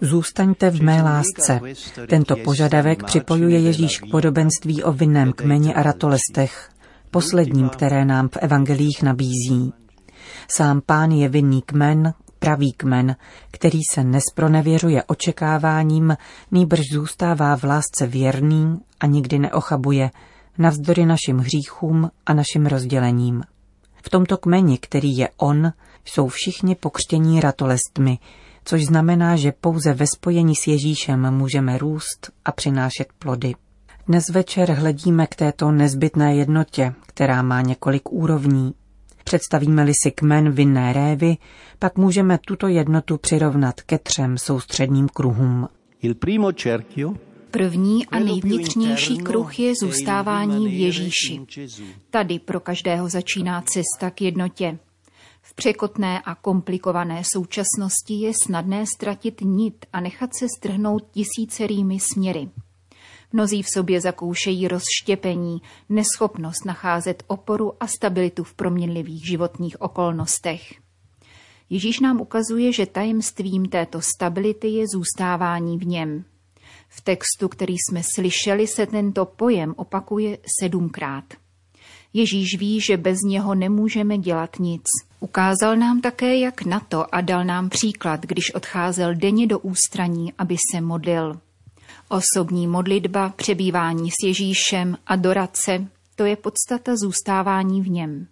Zůstaňte v mé lásce. Tento požadavek připojuje Ježíš k podobenství o vinném kmeni a ratolestech, posledním, které nám v evangelích nabízí. Sám pán je vinný kmen, pravý kmen, který se nespronevěřuje očekáváním, nýbrž zůstává v lásce věrný a nikdy neochabuje, navzdory našim hříchům a našim rozdělením. V tomto kmeni, který je on, jsou všichni pokřtění ratolestmi, což znamená, že pouze ve spojení s Ježíšem můžeme růst a přinášet plody. Dnes večer hledíme k této nezbytné jednotě, která má několik úrovní. Představíme-li si kmen vinné révy, pak můžeme tuto jednotu přirovnat ke třem soustředním kruhům. Il primo cerchio První a nejvnitřnější kruh je zůstávání v Ježíši. Tady pro každého začíná cesta k jednotě. V překotné a komplikované současnosti je snadné ztratit nit a nechat se strhnout tisícerými směry. Mnozí v sobě zakoušejí rozštěpení, neschopnost nacházet oporu a stabilitu v proměnlivých životních okolnostech. Ježíš nám ukazuje, že tajemstvím této stability je zůstávání v něm. V textu, který jsme slyšeli, se tento pojem opakuje sedmkrát. Ježíš ví, že bez něho nemůžeme dělat nic. Ukázal nám také, jak na to a dal nám příklad, když odcházel denně do ústraní, aby se modlil. Osobní modlitba, přebývání s Ježíšem, adorace, to je podstata zůstávání v něm.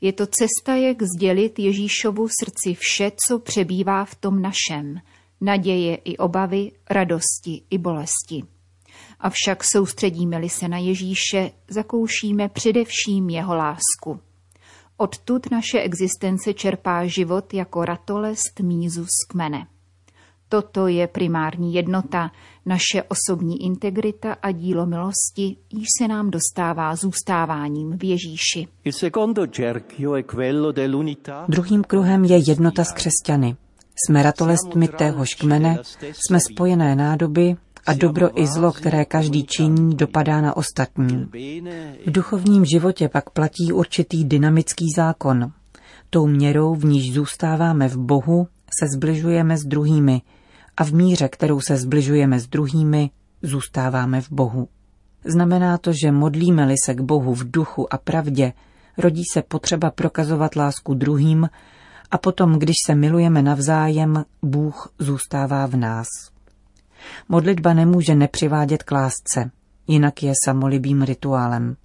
Je to cesta, jak sdělit Ježíšovu srdci vše, co přebývá v tom našem, naděje i obavy, radosti i bolesti. Avšak soustředíme-li se na Ježíše, zakoušíme především jeho lásku. Odtud naše existence čerpá život jako ratolest mízu z kmene. Toto je primární jednota, naše osobní integrita a dílo milosti, již se nám dostává zůstáváním v Ježíši. Druhým kruhem je jednota s křesťany. Jsme ratolestmi téhož kmene, jsme spojené nádoby a dobro i zlo, které každý činí, dopadá na ostatní. V duchovním životě pak platí určitý dynamický zákon. Tou měrou, v níž zůstáváme v Bohu, se zbližujeme s druhými a v míře, kterou se zbližujeme s druhými, zůstáváme v Bohu. Znamená to, že modlíme-li se k Bohu v duchu a pravdě, rodí se potřeba prokazovat lásku druhým a potom, když se milujeme navzájem, Bůh zůstává v nás. Modlitba nemůže nepřivádět k lásce, jinak je samolibým rituálem.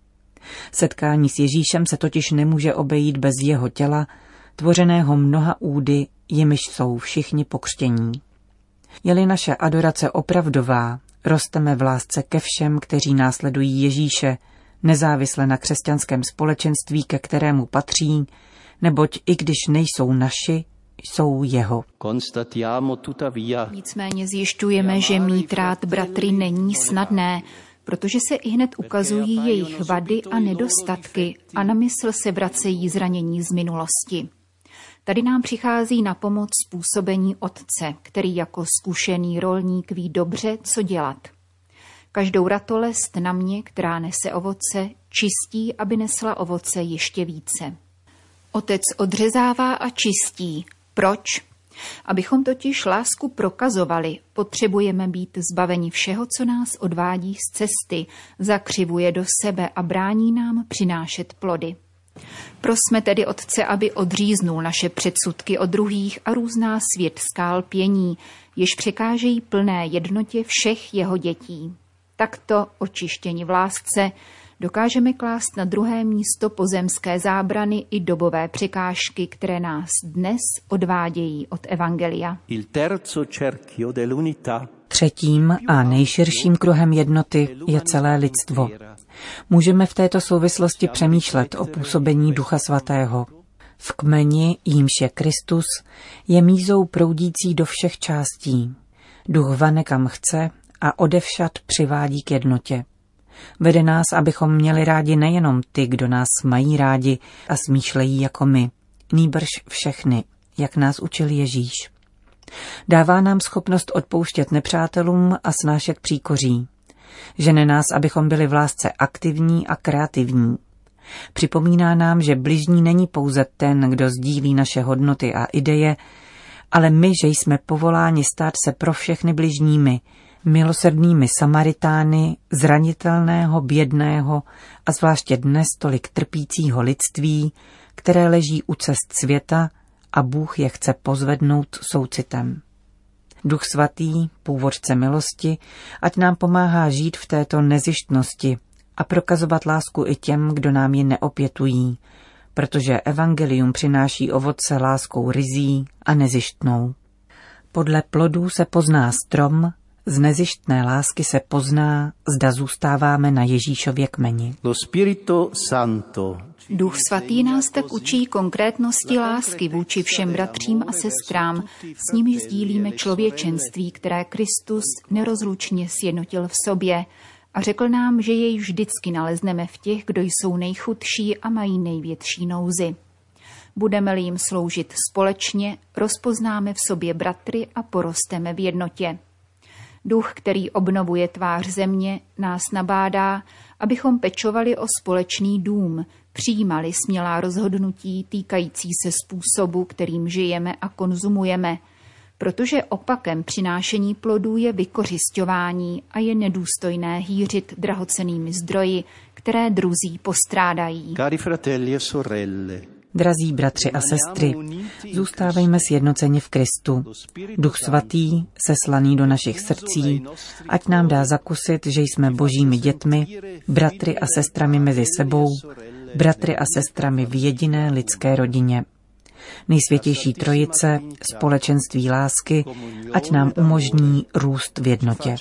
Setkání s Ježíšem se totiž nemůže obejít bez jeho těla, tvořeného mnoha údy, jimiž jsou všichni pokřtění. Je-li naše adorace opravdová, rosteme v lásce ke všem, kteří následují Ježíše, nezávisle na křesťanském společenství, ke kterému patří, neboť i když nejsou naši, jsou jeho. Nicméně zjišťujeme, že mít rád bratry není snadné, protože se i hned ukazují jejich vady a nedostatky a na mysl se vracejí zranění z minulosti. Tady nám přichází na pomoc způsobení otce, který jako zkušený rolník ví dobře, co dělat. Každou ratolest na mě, která nese ovoce, čistí, aby nesla ovoce ještě více. Otec odřezává a čistí. Proč? Abychom totiž lásku prokazovali, potřebujeme být zbaveni všeho, co nás odvádí z cesty, zakřivuje do sebe a brání nám přinášet plody. Prosme tedy Otce, aby odříznul naše předsudky o druhých a různá světská lpění, jež překážejí plné jednotě všech jeho dětí. Takto očištěni v lásce dokážeme klást na druhé místo pozemské zábrany i dobové překážky, které nás dnes odvádějí od Evangelia. Třetím a nejširším kruhem jednoty je celé lidstvo. Můžeme v této souvislosti přemýšlet o působení Ducha Svatého. V kmeni, jímž je Kristus, je mízou proudící do všech částí. Duch vane kam chce a odevšad přivádí k jednotě. Vede nás, abychom měli rádi nejenom ty, kdo nás mají rádi a smýšlejí jako my, nýbrž všechny, jak nás učil Ježíš. Dává nám schopnost odpouštět nepřátelům a snášet příkoří. Žene nás, abychom byli v lásce aktivní a kreativní. Připomíná nám, že bližní není pouze ten, kdo sdílí naše hodnoty a ideje, ale my, že jsme povoláni stát se pro všechny bližními, milosrdnými Samaritány, zranitelného, bědného a zvláště dnes tolik trpícího lidství, které leží u cest světa a Bůh je chce pozvednout soucitem. Duch svatý, původce milosti, ať nám pomáhá žít v této nezištnosti a prokazovat lásku i těm, kdo nám ji neopětují, protože evangelium přináší ovoce láskou rizí a nezištnou. Podle plodů se pozná strom, z nezištné lásky se pozná, zda zůstáváme na Ježíšově kmeni. Duch svatý nás tak učí konkrétnosti lásky vůči všem bratřím a sestrám, s nimi sdílíme člověčenství, které Kristus nerozlučně sjednotil v sobě a řekl nám, že jej vždycky nalezneme v těch, kdo jsou nejchudší a mají největší nouzy. Budeme-li jim sloužit společně, rozpoznáme v sobě bratry a porosteme v jednotě. Duch, který obnovuje tvář země, nás nabádá, abychom pečovali o společný dům, přijímali smělá rozhodnutí týkající se způsobu, kterým žijeme a konzumujeme, protože opakem přinášení plodů je vykořišťování a je nedůstojné hýřit drahocenými zdroji, které druzí postrádají. Cari fratelli e sorelle, Drazí bratři a sestry, zůstávejme sjednoceni v Kristu. Duch svatý, seslaný do našich srdcí, ať nám dá zakusit, že jsme božími dětmi, bratry a sestrami mezi sebou, bratry a sestrami v jediné lidské rodině. Nejsvětější trojice, společenství lásky, ať nám umožní růst v jednotě.